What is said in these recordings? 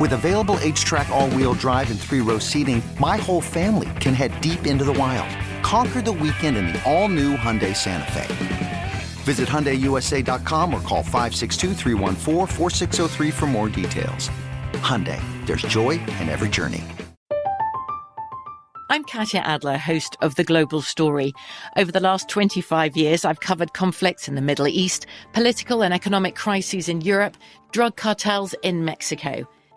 With available HTRAC, all wheel drive, and three row seating, my whole family can head deep into the wild. Conquer the weekend in the all new Hyundai Santa Fe. Visit HyundaiUSA.com or call 562 for more details. Hyundai, there's joy in every journey. I'm Katya Adler, host of The Global Story. Over the last 25 years, I've covered conflicts in the Middle East, political and economic crises in Europe, drug cartels in Mexico.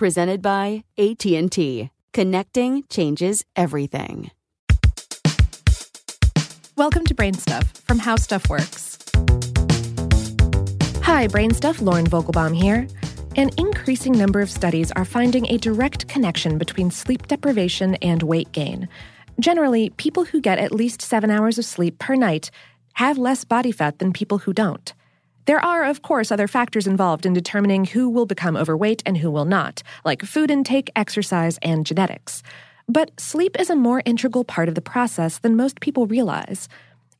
presented by AT&T. Connecting changes everything. Welcome to Brain Stuff from How Stuff Works. Hi, Brain Stuff, Lauren Vogelbaum here. An increasing number of studies are finding a direct connection between sleep deprivation and weight gain. Generally, people who get at least seven hours of sleep per night have less body fat than people who don't. There are, of course, other factors involved in determining who will become overweight and who will not, like food intake, exercise, and genetics. But sleep is a more integral part of the process than most people realize.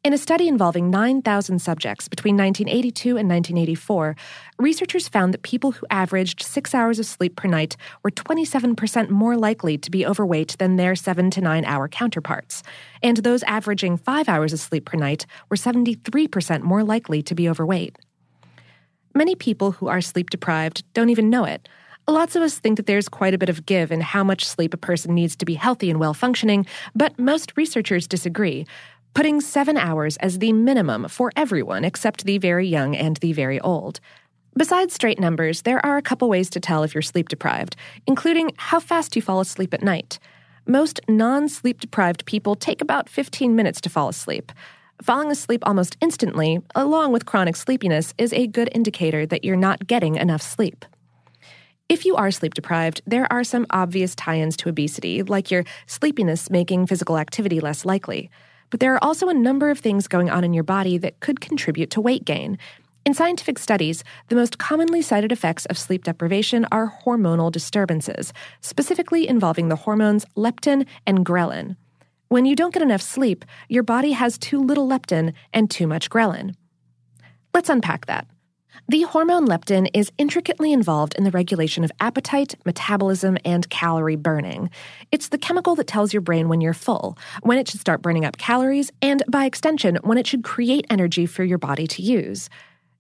In a study involving 9,000 subjects between 1982 and 1984, researchers found that people who averaged six hours of sleep per night were 27% more likely to be overweight than their seven to nine hour counterparts. And those averaging five hours of sleep per night were 73% more likely to be overweight. Many people who are sleep deprived don't even know it. Lots of us think that there's quite a bit of give in how much sleep a person needs to be healthy and well functioning, but most researchers disagree, putting seven hours as the minimum for everyone except the very young and the very old. Besides straight numbers, there are a couple ways to tell if you're sleep deprived, including how fast you fall asleep at night. Most non sleep deprived people take about 15 minutes to fall asleep. Falling asleep almost instantly, along with chronic sleepiness, is a good indicator that you're not getting enough sleep. If you are sleep deprived, there are some obvious tie ins to obesity, like your sleepiness making physical activity less likely. But there are also a number of things going on in your body that could contribute to weight gain. In scientific studies, the most commonly cited effects of sleep deprivation are hormonal disturbances, specifically involving the hormones leptin and ghrelin. When you don't get enough sleep, your body has too little leptin and too much ghrelin. Let's unpack that. The hormone leptin is intricately involved in the regulation of appetite, metabolism, and calorie burning. It's the chemical that tells your brain when you're full, when it should start burning up calories, and by extension, when it should create energy for your body to use.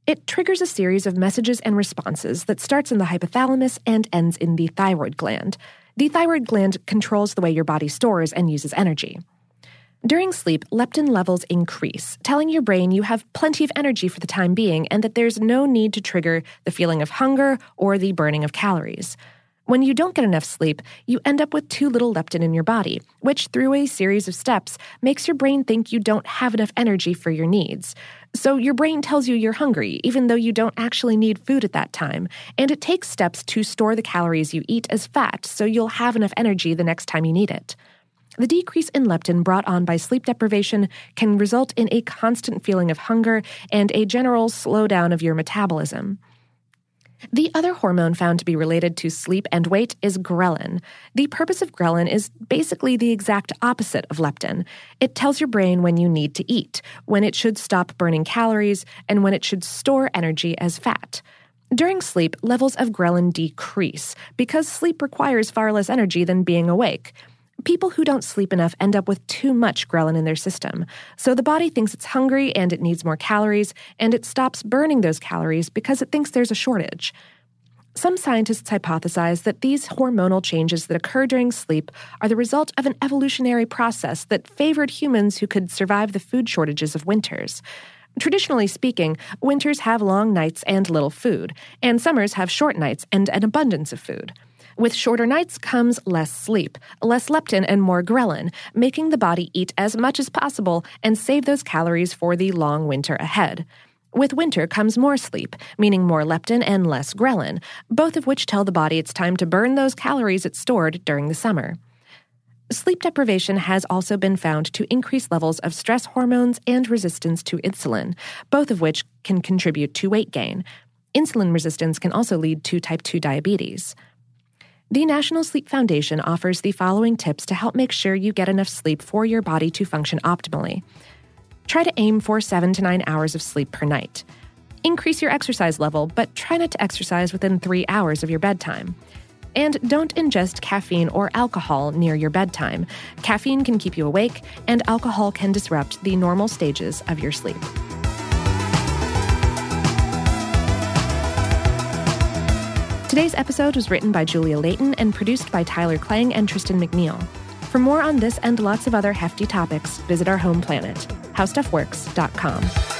It triggers a series of messages and responses that starts in the hypothalamus and ends in the thyroid gland. The thyroid gland controls the way your body stores and uses energy. During sleep, leptin levels increase, telling your brain you have plenty of energy for the time being and that there's no need to trigger the feeling of hunger or the burning of calories. When you don't get enough sleep, you end up with too little leptin in your body, which, through a series of steps, makes your brain think you don't have enough energy for your needs. So your brain tells you you're hungry, even though you don't actually need food at that time, and it takes steps to store the calories you eat as fat so you'll have enough energy the next time you need it. The decrease in leptin brought on by sleep deprivation can result in a constant feeling of hunger and a general slowdown of your metabolism. The other hormone found to be related to sleep and weight is ghrelin. The purpose of ghrelin is basically the exact opposite of leptin. It tells your brain when you need to eat, when it should stop burning calories, and when it should store energy as fat. During sleep, levels of ghrelin decrease because sleep requires far less energy than being awake. People who don't sleep enough end up with too much ghrelin in their system. So the body thinks it's hungry and it needs more calories, and it stops burning those calories because it thinks there's a shortage. Some scientists hypothesize that these hormonal changes that occur during sleep are the result of an evolutionary process that favored humans who could survive the food shortages of winters. Traditionally speaking, winters have long nights and little food, and summers have short nights and an abundance of food. With shorter nights comes less sleep, less leptin, and more ghrelin, making the body eat as much as possible and save those calories for the long winter ahead. With winter comes more sleep, meaning more leptin and less ghrelin, both of which tell the body it's time to burn those calories it stored during the summer. Sleep deprivation has also been found to increase levels of stress hormones and resistance to insulin, both of which can contribute to weight gain. Insulin resistance can also lead to type 2 diabetes. The National Sleep Foundation offers the following tips to help make sure you get enough sleep for your body to function optimally. Try to aim for seven to nine hours of sleep per night. Increase your exercise level, but try not to exercise within three hours of your bedtime. And don't ingest caffeine or alcohol near your bedtime. Caffeine can keep you awake, and alcohol can disrupt the normal stages of your sleep. Today's episode was written by Julia Layton and produced by Tyler Klang and Tristan McNeil. For more on this and lots of other hefty topics, visit our home planet, howstuffworks.com.